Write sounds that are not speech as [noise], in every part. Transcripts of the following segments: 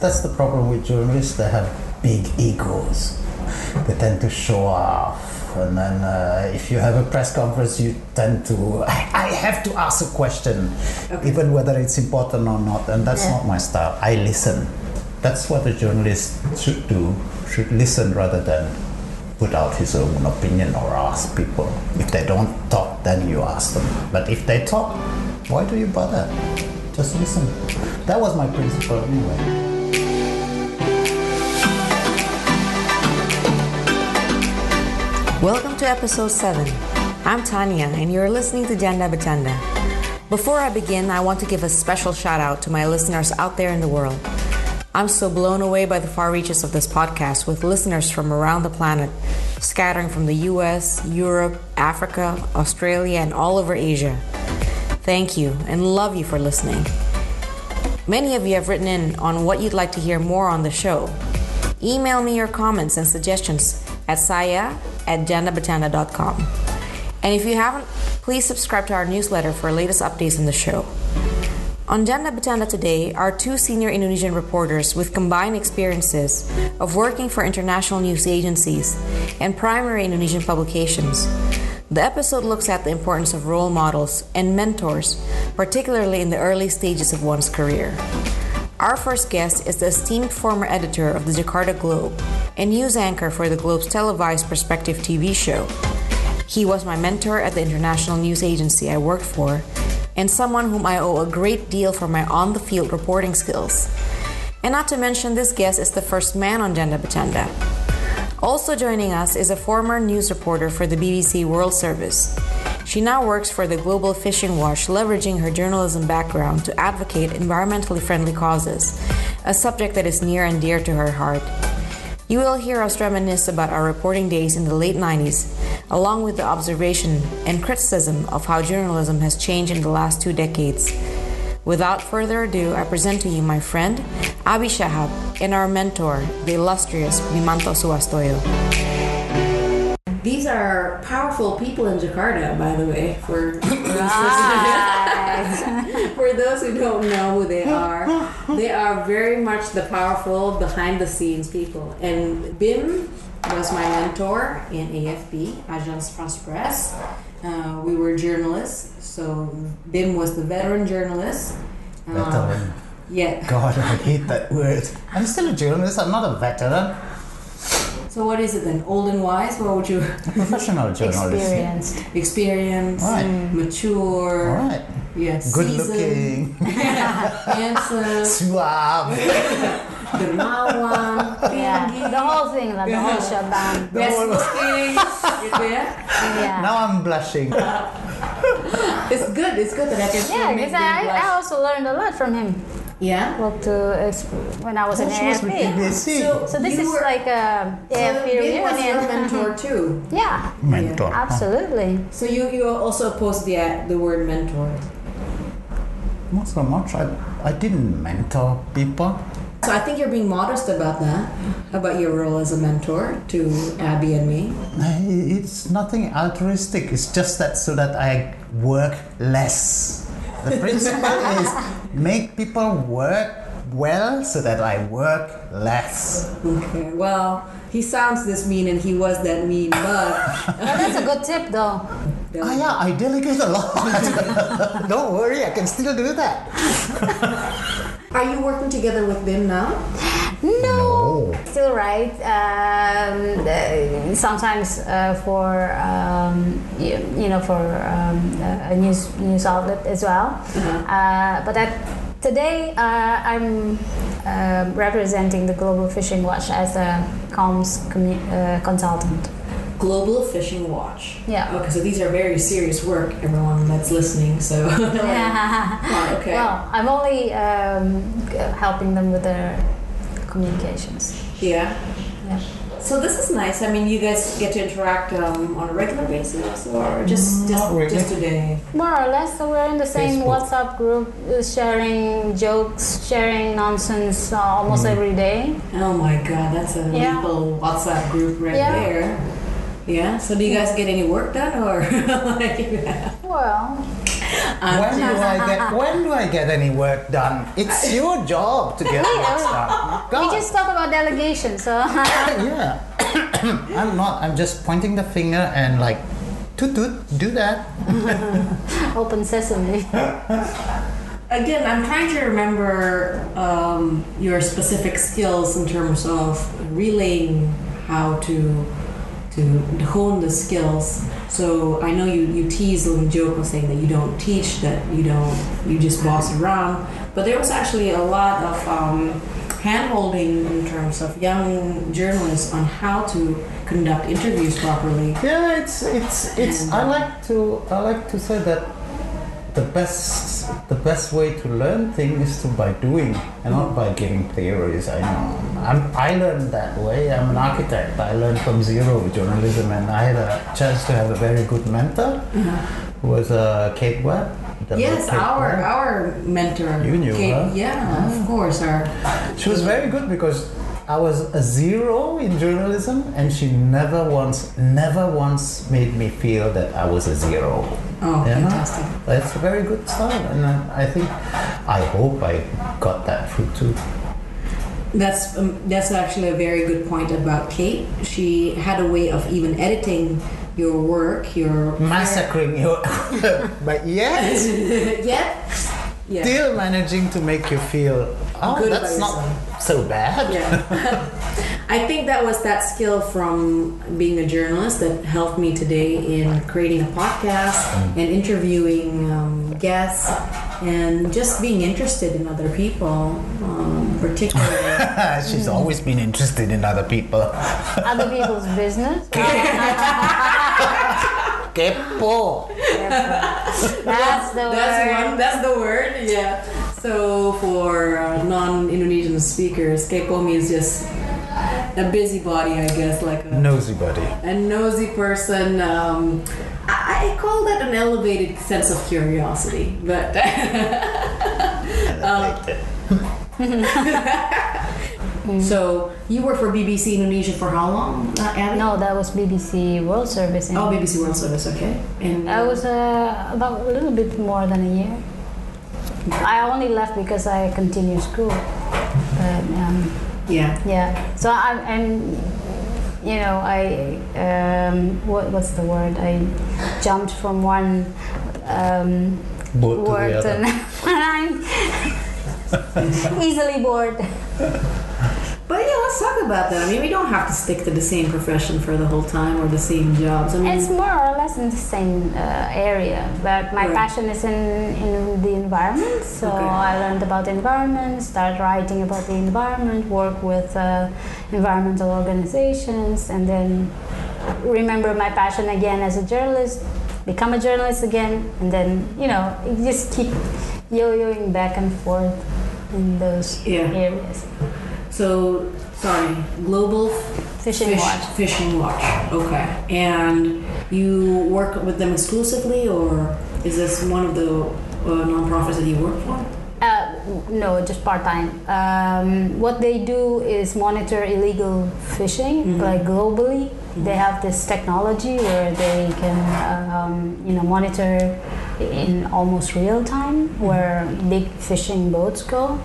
That's the problem with journalists. They have big egos. They tend to show off. And then uh, if you have a press conference, you tend to, [laughs] I, I have to ask a question, even whether it's important or not. And that's Yeah. not my style. I listen. That's what a journalist should do, should listen rather than put out his own opinion or ask people. If they don't talk, then you ask them. But if they talk, why do you bother? Just listen. That was my principle anyway. Welcome to episode 7. I'm Tanya, and you're listening to Janda Bercanda. Before I begin, I want to give a special shout out to my listeners out there in the world. I'm so blown away by the far reaches of this podcast with listeners from around the planet, scattering from the US, Europe, Africa, Australia, and all over Asia. Thank you and love you for listening. Many of you have written in on what you'd like to hear more on the show. Email me your comments and suggestions at saya at jandabercanda.com. And if you haven't, please subscribe to our newsletter for latest updates on the show. On Janda Bercanda today are two senior Indonesian reporters with combined experiences of working for international news agencies and primary Indonesian publications. The episode looks at the importance of role models and mentors, particularly in the early stages of one's career. Our first guest is the esteemed former editor of the Jakarta Globe and news anchor for the Globe's televised Perspective TV show. He was my mentor at the international news agency I worked for and someone whom I owe a great deal for my on the field reporting skills. And not to mention, this guest is the first man on Janda Bercanda. Also joining us is a former news reporter for the BBC World Service. She now works for the Global Fishing Watch, leveraging her journalism background to advocate environmentally friendly causes, a subject that is near and dear to her heart. You will hear us reminisce about our reporting days in the late 90s, along with the observation and criticism of how journalism has changed in the last two decades. Without further ado, I present to you my friend, Abi Shahab, and our mentor, the illustrious Bhimanto Suwastoyo. These are powerful people in Jakarta, by the way, for, [laughs] [laughs] for those who don't know who they are. They are very much the powerful behind the scenes people. And Bim was my mentor in AFP, Agence France Presse. Uh, we were journalists, so Bim was the veteran journalist. Uh, Veteran. yeah. God, I hate that word. I'm still a journalist, I'm not a veteran. So what is it then? Old and wise? What would you? Professional [laughs] journalist. Experienced. Experience, Right. mature, Alright. yes, Good seasoned, looking, [laughs] handsome, [laughs] suave. dermawan, Yeah, tinggi, the whole thing, like the whole shutdown. best looking, gitu ya. Yeah. Now I'm blushing. It's good. It's good that I can. Yeah, because I, I also learned a lot from him. Yeah. Well, to exp- when I was in She was with AFP. BBC. So this you is were- like uh, a so AFP Bim was your [laughs] mentor too. yeah, Mentor. absolutely. So you you also oppose the the word mentor. Not so much. I, I didn't mentor people. So I think you're being modest about that, about your role as a mentor to Abby and me. It's nothing altruistic. It's just that so that I work less. The principle is make people work well so that I work less. Okay. Well, he sounds this mean, and he was that mean, but Well, that's a good tip, though. Ah, yeah, I delegate a lot. [laughs] Don't worry, I can still do that. are you working together with Bim now? No, still right. Um, uh, sometimes uh, for um, you, you know for um, a news news outlet as well. Uh, but today uh, I'm uh, representing the Global Fishing Watch as a comms commu- uh, consultant. Global Fishing Watch. Yeah. Okay, so these are very serious work, everyone that's listening. So. [laughs] Wow, okay. Well, I'm only um, helping them with their communications. yeah. Yeah. So this is nice. I mean, you guys get to interact um, on a regular basis, or just just, really. just today. More or less, so we're in the same Facebook. WhatsApp group, uh, sharing jokes, sharing nonsense uh, almost Mm. every day. Oh my God, that's a Yeah. little WhatsApp group right Yeah. there. Yeah. So do you guys get any work done, or [laughs] like? Well, when do I get when do I get any work done? It's [laughs] your job to get work done. We just talk about delegation, so [laughs] yeah. [coughs] I'm not. I'm just pointing the finger and like, toot toot, do that. [laughs] open sesame. Again, I'm trying to remember um, your specific skills in terms of relaying how to to hone the skills. So I know you you tease and joke with saying that you don't teach, that you don't you just boss around, but there was actually a lot of um, hand-holding in terms of young journalists on how to conduct interviews properly. Yeah, it's it's it's. I like to I like to say that the best the best way to learn things is to by doing and not by giving theories. I know I'm, I learned that way. I'm an architect. I learned from zero journalism, and I had a chance to have a very good mentor, who was uh, Kate Webb. Yes, our Webb. our mentor. You knew Kate- her? Yeah, of course. Our She was very good because I was a zero in journalism, and she never once, never once made me feel that I was a zero. Oh, Yeah. fantastic. That's a very good start, and uh, I think, I hope I got that through too. That's um, that's actually a very good point about Kate. She had a way of even editing your work, your Massacring you, but [laughs] yes, [laughs] yeah, yeah, still managing to make you feel, oh, Good that's about not so bad. yeah. [laughs] I think that was that skill from being a journalist that helped me today in creating a podcast and interviewing um, guests and just being interested in other people, um, particularly. [laughs] She's always been interested in other people. Other people's business. [laughs] Kepo. That's the That's word. one. That's the word. Yeah. So for uh, non-Indonesian speakers, kepo means just a busybody, I guess, like a, Nosy buddy. a nosy person. Um, I, I call that an elevated sense of curiosity, but [laughs] I liked it. [laughs] so you worked for BBC Indonesia for how long, uh, Abby? No, that was BBC World Service. Oh, BBC World Service. Okay. And I was uh, about a little bit more than a year. I only left because I continued school. But, um, yeah. yeah, so I'm, I'm you know, I um, what, what's the word? I jumped from one um, Both to word the to other. [laughs] I'm [laughs] easily bored. [laughs] Talk about that. I mean, we don't have to stick to the same profession for the whole time or the same jobs. I mean, It's more or less in the same uh, area, but my Right. passion is in, in the environment. So Okay. I learned about the environment, started writing about the environment, work with uh, environmental organizations, and then remember my passion again as a journalist, become a journalist again, and then you know just keep yo-yoing back and forth in those Yeah. areas. so sorry, Global Fishing Fish- Watch. Fishing Watch. Okay. And you work with them exclusively, or is this one of the uh, nonprofits that you work for? Uh, no, just part time. Um, what they do is monitor illegal fishing, Mhm. like globally. They have this technology where they can, um, you know, monitor in almost real time where big fishing boats go.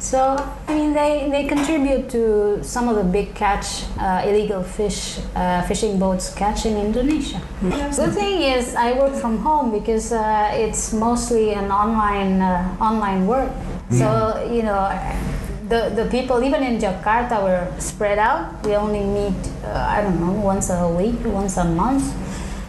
So, I mean, they, they contribute to some of the big catch, uh, illegal fish, uh, fishing boats catch in Indonesia. So the thing is, I work from home because uh, it's mostly an online uh, online work. So you know, the the people even in Jakarta were spread out. We only meet uh, I don't know once a week, once a month.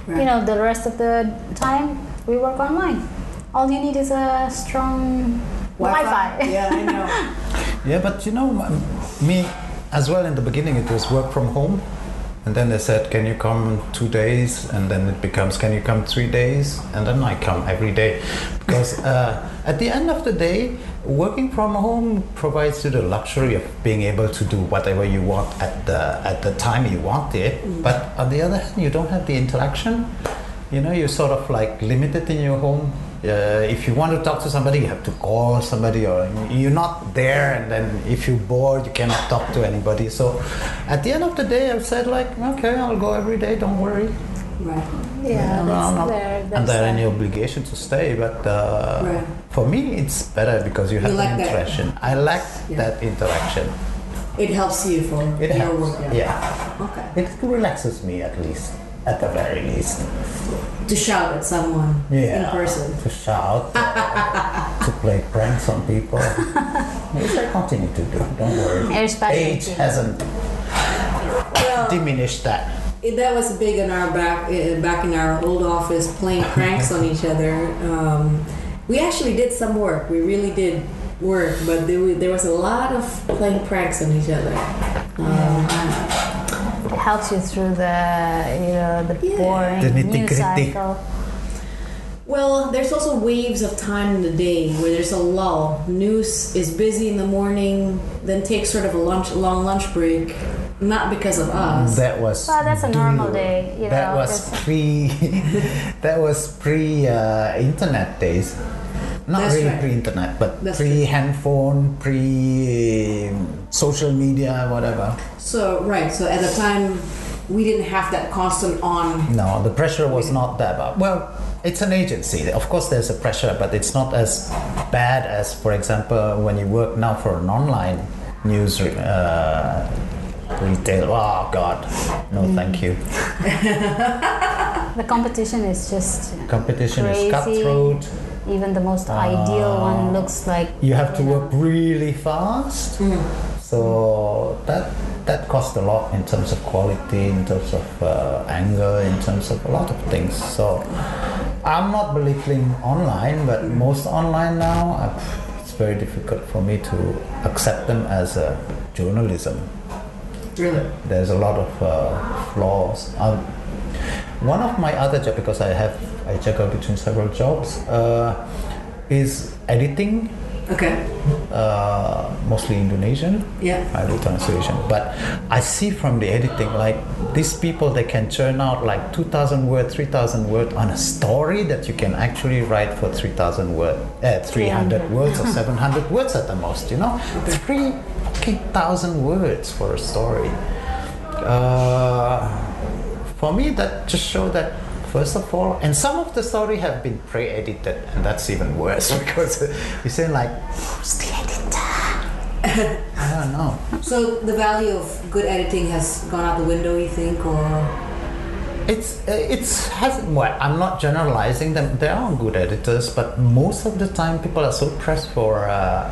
You know, the rest of the time we work online. All you need is a strong Wi-Fi. Yeah, I know. [laughs] Yeah, but you know, me as well in the beginning, it was work from home. And then they said, Can you come two days? And then it becomes, Can you come three days? And then I come every day. Because [laughs] uh, at the end of the day, working from home provides you the luxury of being able to do whatever you want at the, at the time you want it. But on the other hand, you don't have the interaction. You know, you're sort of like limited in your home. Uh, if you want to talk to somebody, you have to call somebody, or you're not there. And then if you're bored, you cannot talk to anybody. So, at the end of the day, I've said like, okay, I'll go every day. Don't worry. Right. Yeah, No, that's not there. Under there. any obligation to stay, but uh, Right. for me it's better because you have like an that. interaction. I like Yeah. that interaction. It helps you for It your helps. work. Yeah. Okay. it relaxes me at least, at the very least. To shout at someone Yeah. in person. To shout, to play pranks on people, [laughs] which I continue to do. Don't worry. Age hasn't Well, diminished that. it- that was big in our back back in our old office, playing pranks on each other. Um, we actually did some work. We really did work, but there, there was a lot of playing pranks on each other. Um, helps you through the you know the Yeah. boring The news nitty-gritty. cycle. Well, there's also waves of time in the day where there's a lull. News is busy in the morning, then takes sort of a lunch, long lunch break. Not because of us. That was. Well, that's a normal dual- day, you that was pre. [laughs] that was pre uh, internet days. Not That's really right. pre-internet, but That's pre handphone, pre social media, whatever. So right. So at the time, we didn't have that constant on. No, the pressure was not that bad. Well, it's an agency. Of course, there's a pressure, but it's not as bad as, for example, when you work now for an online news uh, retail. Oh God, no, thank you. [laughs] The competition is just Competition Crazy. is cutthroat. Even the most ideal Ah. one looks like You have to know, work really fast. So that that costs a lot in terms of quality, in terms of uh, anger, in terms of a lot of things. So I'm not belittling online, but most online now, uh, it's very difficult for me to accept them as a journalism. Really. There's a lot of uh, flaws. Um, one of my other jobs, because I have I juggle between several jobs, uh, is editing Okay. uh, mostly Indonesian. Yeah. I do translation, but I see from the editing like these people they can churn out like two thousand word, three thousand word on a story that you can actually write for three thousand word, uh, three hundred words or [laughs] seven hundred words at the most. You know, three fucking words for a story. Uh, for me, that just show that. First of all, and some of the story have been pre-edited, and that's even worse [laughs] because you say like, "Who's the editor?" I don't know. So the value of good editing has gone out the window, you think, or It's uh, it's has well. I'm not generalizing them. There are good editors, but most of the time people are so pressed for uh,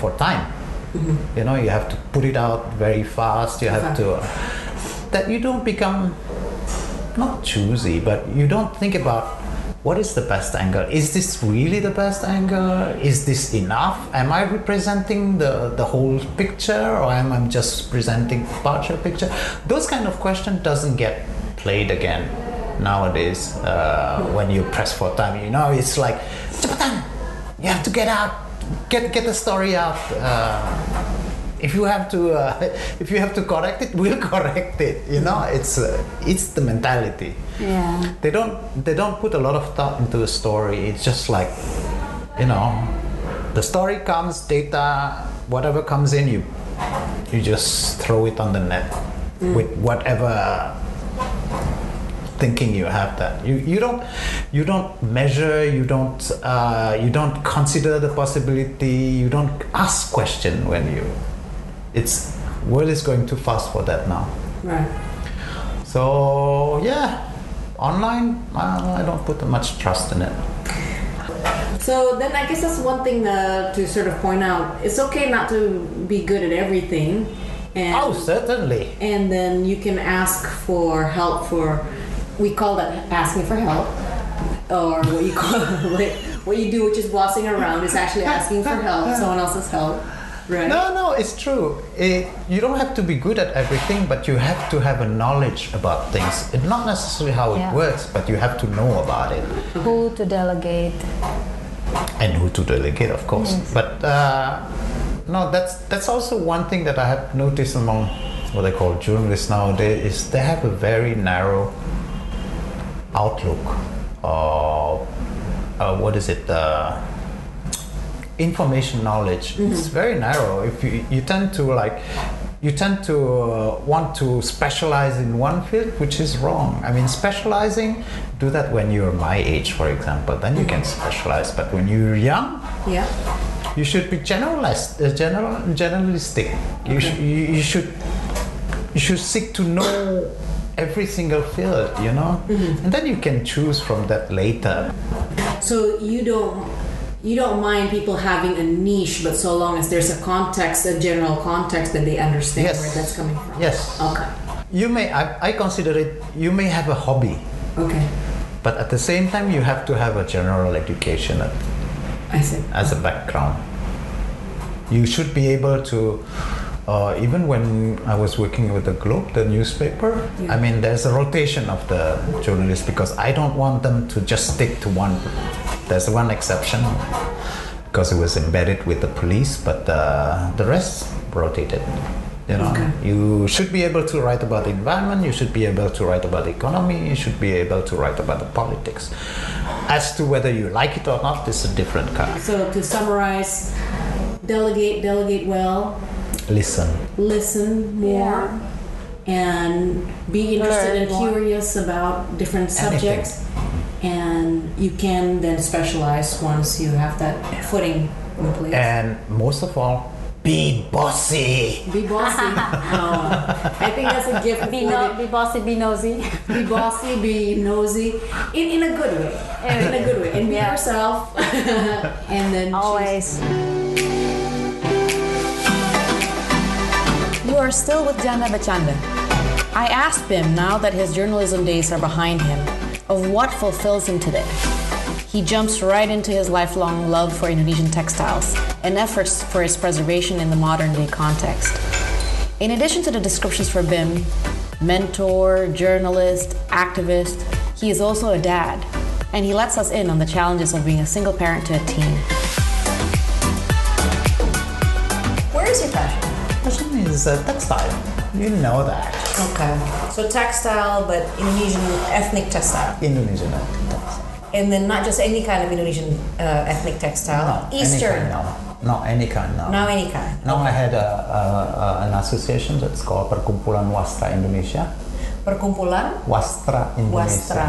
for time. You know, you have to put it out very fast. You have to that you don't become not choosy, but you don't think about what is the best angle. Is this really the best angle? Is this enough? Am I representing the the whole picture, or am I just presenting partial picture? Those kind of question doesn't get played again nowadays uh, when you press for time. You know, it's like you have to get out, get get the story out. Uh, if you have to, uh, [laughs] if you have to correct it, we'll [laughs] correct it. You know, it's uh, it's the mentality. yeah. They don't they don't put a lot of thought into the story. It's just like, you know, the story comes, data, whatever comes in, you you just throw it on the net with whatever thinking you have that you you don't you don't measure you don't uh, you don't consider the possibility you don't ask question when you it's world is going too fast for that now. Right? so yeah. Online uh, i don't put much trust in it. So then I guess that's one thing uh, to sort of point out. It's okay not to be good at everything, and oh certainly. and then you can ask for help for we call that asking for help or what you call [laughs] what, what you do which is bossing around is actually asking for help [laughs] someone else's help right No, no, it's true. It, you don't have to be good at everything, but you have to have a knowledge about things. It's not necessarily how it Yeah. works, but you have to know about it Who to delegate? and who to delegate, of course. But uh, no, that's that's also one thing that I have noticed among what they call journalists nowadays is they have a very narrow outlook. Of, uh, what is it? Uh, information knowledge it's very narrow if you, you tend to like you tend to uh, want to specialize in one field, which is wrong. I mean, specializing, do that when you're my age, for example, then you can specialize. But when you're young, Yeah. you should be generalist, uh, general, generalistic. You, sh- you, you should you should seek to know every single field, you know, and then you can choose from that later. So you don't you don't mind people having a niche, but so long as there's a context, a general context that they understand Yes. where that's coming from. Yes. Okay. You may, I, I consider it, you may have a hobby, Okay. but at the same time, you have to have a general education at- I see. as a background. You should be able to, uh, even when I was working with the Globe, the newspaper, Yeah. I mean, there's a rotation of the journalists because I don't want them to just stick to one. There's one exception because it was embedded with the police, but uh, the rest rotated. You know, Okay. you should be able to write about the environment. You should be able to write about the economy. You should be able to write about the politics. As to whether you like it or not, it's a different kind. So to summarize, delegate, delegate well, Listen. listen more, and be interested Learn and more. curious about different Anything. Subjects. And you can then specialize once you have that footing in place. And most of all, be bossy. Be bossy. [laughs] Oh, I think that's a gift. Be, no, be bossy, be nosy. [laughs] be bossy, be nosy, in, in a good way. In a good way. And be Yeah. yourself. [laughs] and then choose- Always. You are still with Janda Bercanda. I asked him now that his journalism days are behind him, of what fulfills him today. He jumps right into his lifelong love for Indonesian textiles and efforts for its preservation in the modern day context. In addition to the descriptions for Bim, mentor, journalist, activist, he is also a dad, and he lets us in on the challenges of being a single parent to a teen. Where is your passion? Passion is uh, textile. You know that. Okay. So textile, but Indonesian ethnic textile. Indonesian textile. And then not just any kind of Indonesian uh, ethnic textile. No, Eastern. Any kind, no. Not any kind, no. Not any kind. Now I had a, a, a, an association that's called Perkumpulan Wastra Indonesia. Perkumpulan Wastra Indonesia. wastra.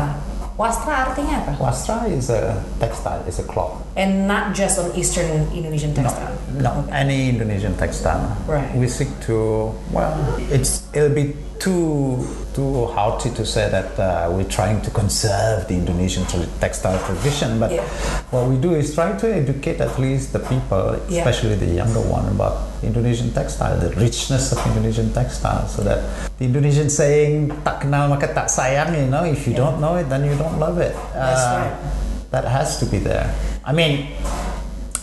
Wastra artinya apa? Wastra is a textile, is a cloth. And not just on Eastern Indonesian textile. No, any Indonesian textile. Right. We seek to well, it's it'll be too too haughty to say that uh, we're trying to conserve the Indonesian textile tradition, but Yeah. what we do is try to educate at least the people, Yeah. especially the younger one, about Indonesian textile, the richness of Indonesian textile, so that the Indonesian saying "tak kenal maka tak sayang," you know, if you Yeah. don't know it, then you don't love it. Uh, right. That has to be there. I mean,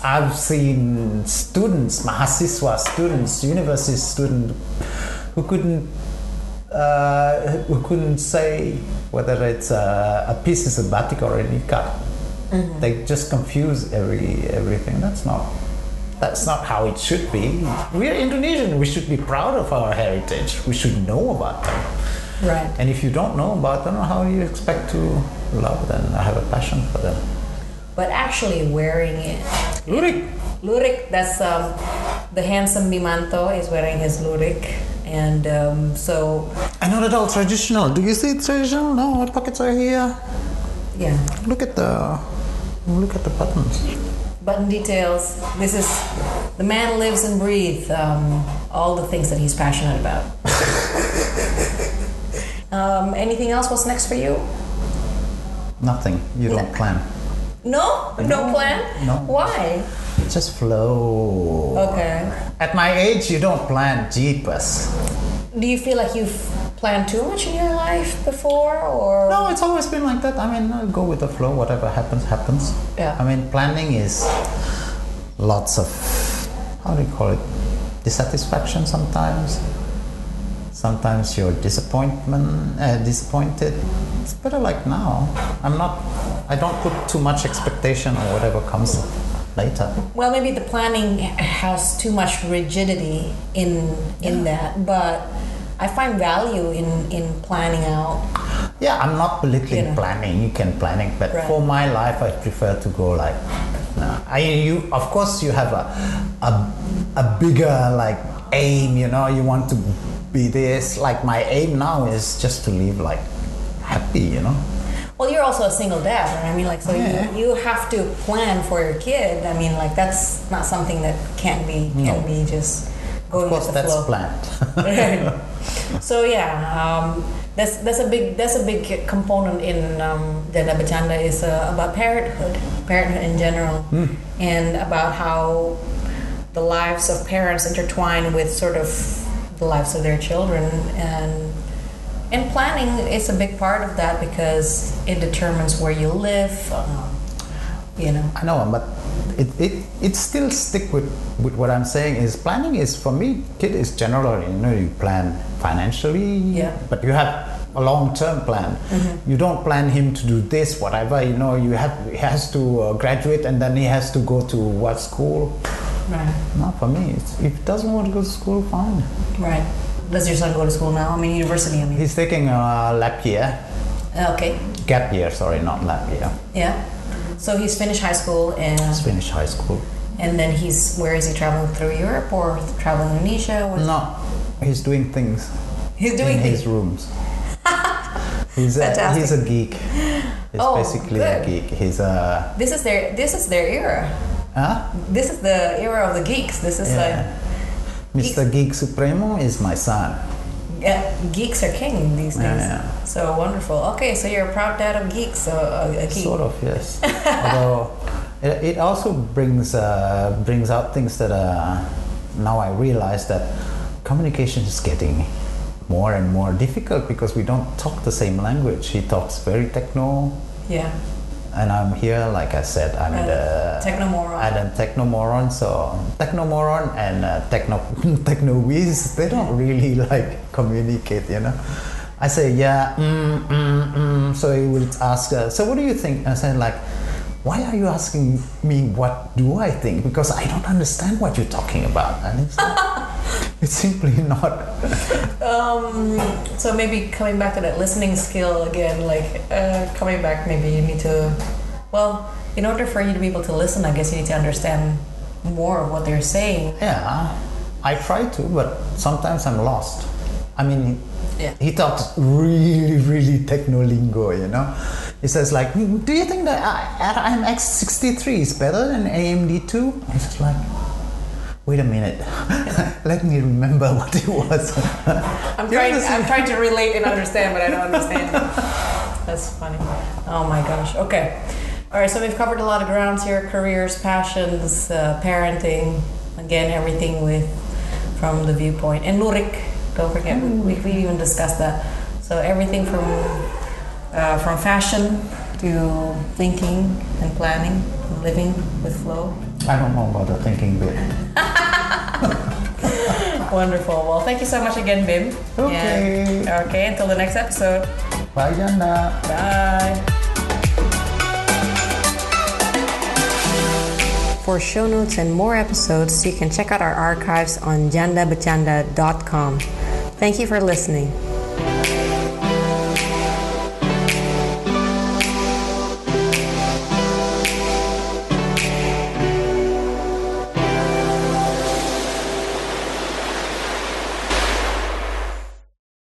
I've seen students, mahasiswa students, university students, who couldn't uh, who couldn't say whether it's a, a piece is a batik or a niqab. They just confuse every everything. That's not that's not how it should be. We are Indonesian. We should be proud of our heritage. We should know about them. Right. And if you don't know about them, how do you expect to love them, I have a passion for them? But actually wearing it. Lurik. Lurik, that's um, the handsome Bhimanto is wearing his lurik. And um, so, I know that all traditional. Do you see it traditional? No, our pockets are here. yeah. Look at the look at the buttons. Button details. This is the man lives and breathes um, all the things that he's passionate about. [laughs] um, anything else? What's next for you? Nothing. You don't plan. No, no, plan. no. Why? Just flow. Okay. At my age, you don't plan jeepers. Do you feel like you've planned too much in your life before, or No, it's always been like that. I mean, I go with the flow. Whatever happens, happens. Yeah. I mean, planning is lots of how do you call it? Dissatisfaction sometimes. Sometimes you're disappointment, uh, disappointed. It's better like now. I'm not. I don't put too much expectation on whatever comes later. Well, maybe the planning has too much rigidity in in that, but I find value in in planning out. Yeah, I'm not belittling You know. planning. You can planning, but Right. for my life, I prefer to go like. No, I you of course you have a a, a bigger like aim, you know, you want to be this. Like my aim now is just to live like happy, you know. Well, you're also a single dad, right? I mean, like, so Yeah. you, you have to plan for your kid. I mean, like, that's not something that can't be can No. be just going Of course, with the that's flow. planned. [laughs] so yeah, um, that's that's a big that's a big component in um, Janda Bercanda is uh, about parenthood, parenthood in general, Hmm. and about how the lives of parents intertwine with sort of the lives of their children and. And planning is a big part of that because it determines where you live. Um, you know. I know, but it, it, it still stick with, with what I'm saying is planning is for me, kid is generally, you know, you plan financially, Yeah. but you have a long term plan. You don't plan him to do this, whatever, you know, you have, he has to uh, graduate and then he has to go to what school. Right. Not for me. It's, if he doesn't want to go to school, fine. Right. Does your son go to school now? I mean, university. I mean. He's taking a lap year, uh, Okay. gap year, sorry, not lap year. Yeah. So he's finished high school and He's finished high school. and then he's where is he traveling through Europe or traveling Indonesia? What's No, he's doing things He's doing in things. his rooms. [laughs] he's a, Fantastic. he's a geek. He's Oh, basically good. a geek. He's a This is their this is their era. huh? This is the era of the geeks. This is Yeah. Mr. Geek Supremo is my son. yeah, geeks are king these days. Yeah. So wonderful. Okay, so you're a proud dad of geeks. So uh, a geek. Sort of, yes. [laughs] Although it, it also brings uh, brings out things that uh, now I realize that communication is getting more and more difficult because we don't talk the same language. He talks very techno, Yeah. And I'm here, like I said, I'm Uh, the technomoron. I'm a technomoron. So technomoron and uh, techno [laughs] techno whiz, they don't really like communicate, you know. I say yeah, mm, mm, mm. so he will ask. Uh, so what do you think? I said like, why are you asking me what do I think? Because I don't understand what you're talking about. And it's, like, [laughs] [laughs] it's simply not. Um, so maybe coming back to that listening skill again, like uh, coming back, maybe you need to, well, in order for you to be able to listen, I guess you need to understand more of what they're saying. Yeah, I try to, but sometimes I'm lost. I mean, Yeah. he talks really, really techno lingo, you know. He says like, "Hmm, "Do you think that I- RMX 63 is better than AMD 2?" I just like, "Wait a minute, [laughs] let me remember what it was." [laughs] I'm trying. I'm trying to relate and understand, but I don't understand. [laughs] That's funny. Oh my gosh. Okay. All right. So we've covered a lot of grounds here: careers, passions, uh, parenting. Again, everything with from the viewpoint and Lurik. Don't forget, we, we even discussed that. So everything from uh, from fashion to thinking and planning, and living with flow. I don't know about the thinking bit. Wonderful. Well, thank you so much again, Bim. Okay. And- okay. Until the next episode. Bye, Janda. Bye. For show notes and more episodes, you can check out our archives on jandabercanda.com. Thank you for listening.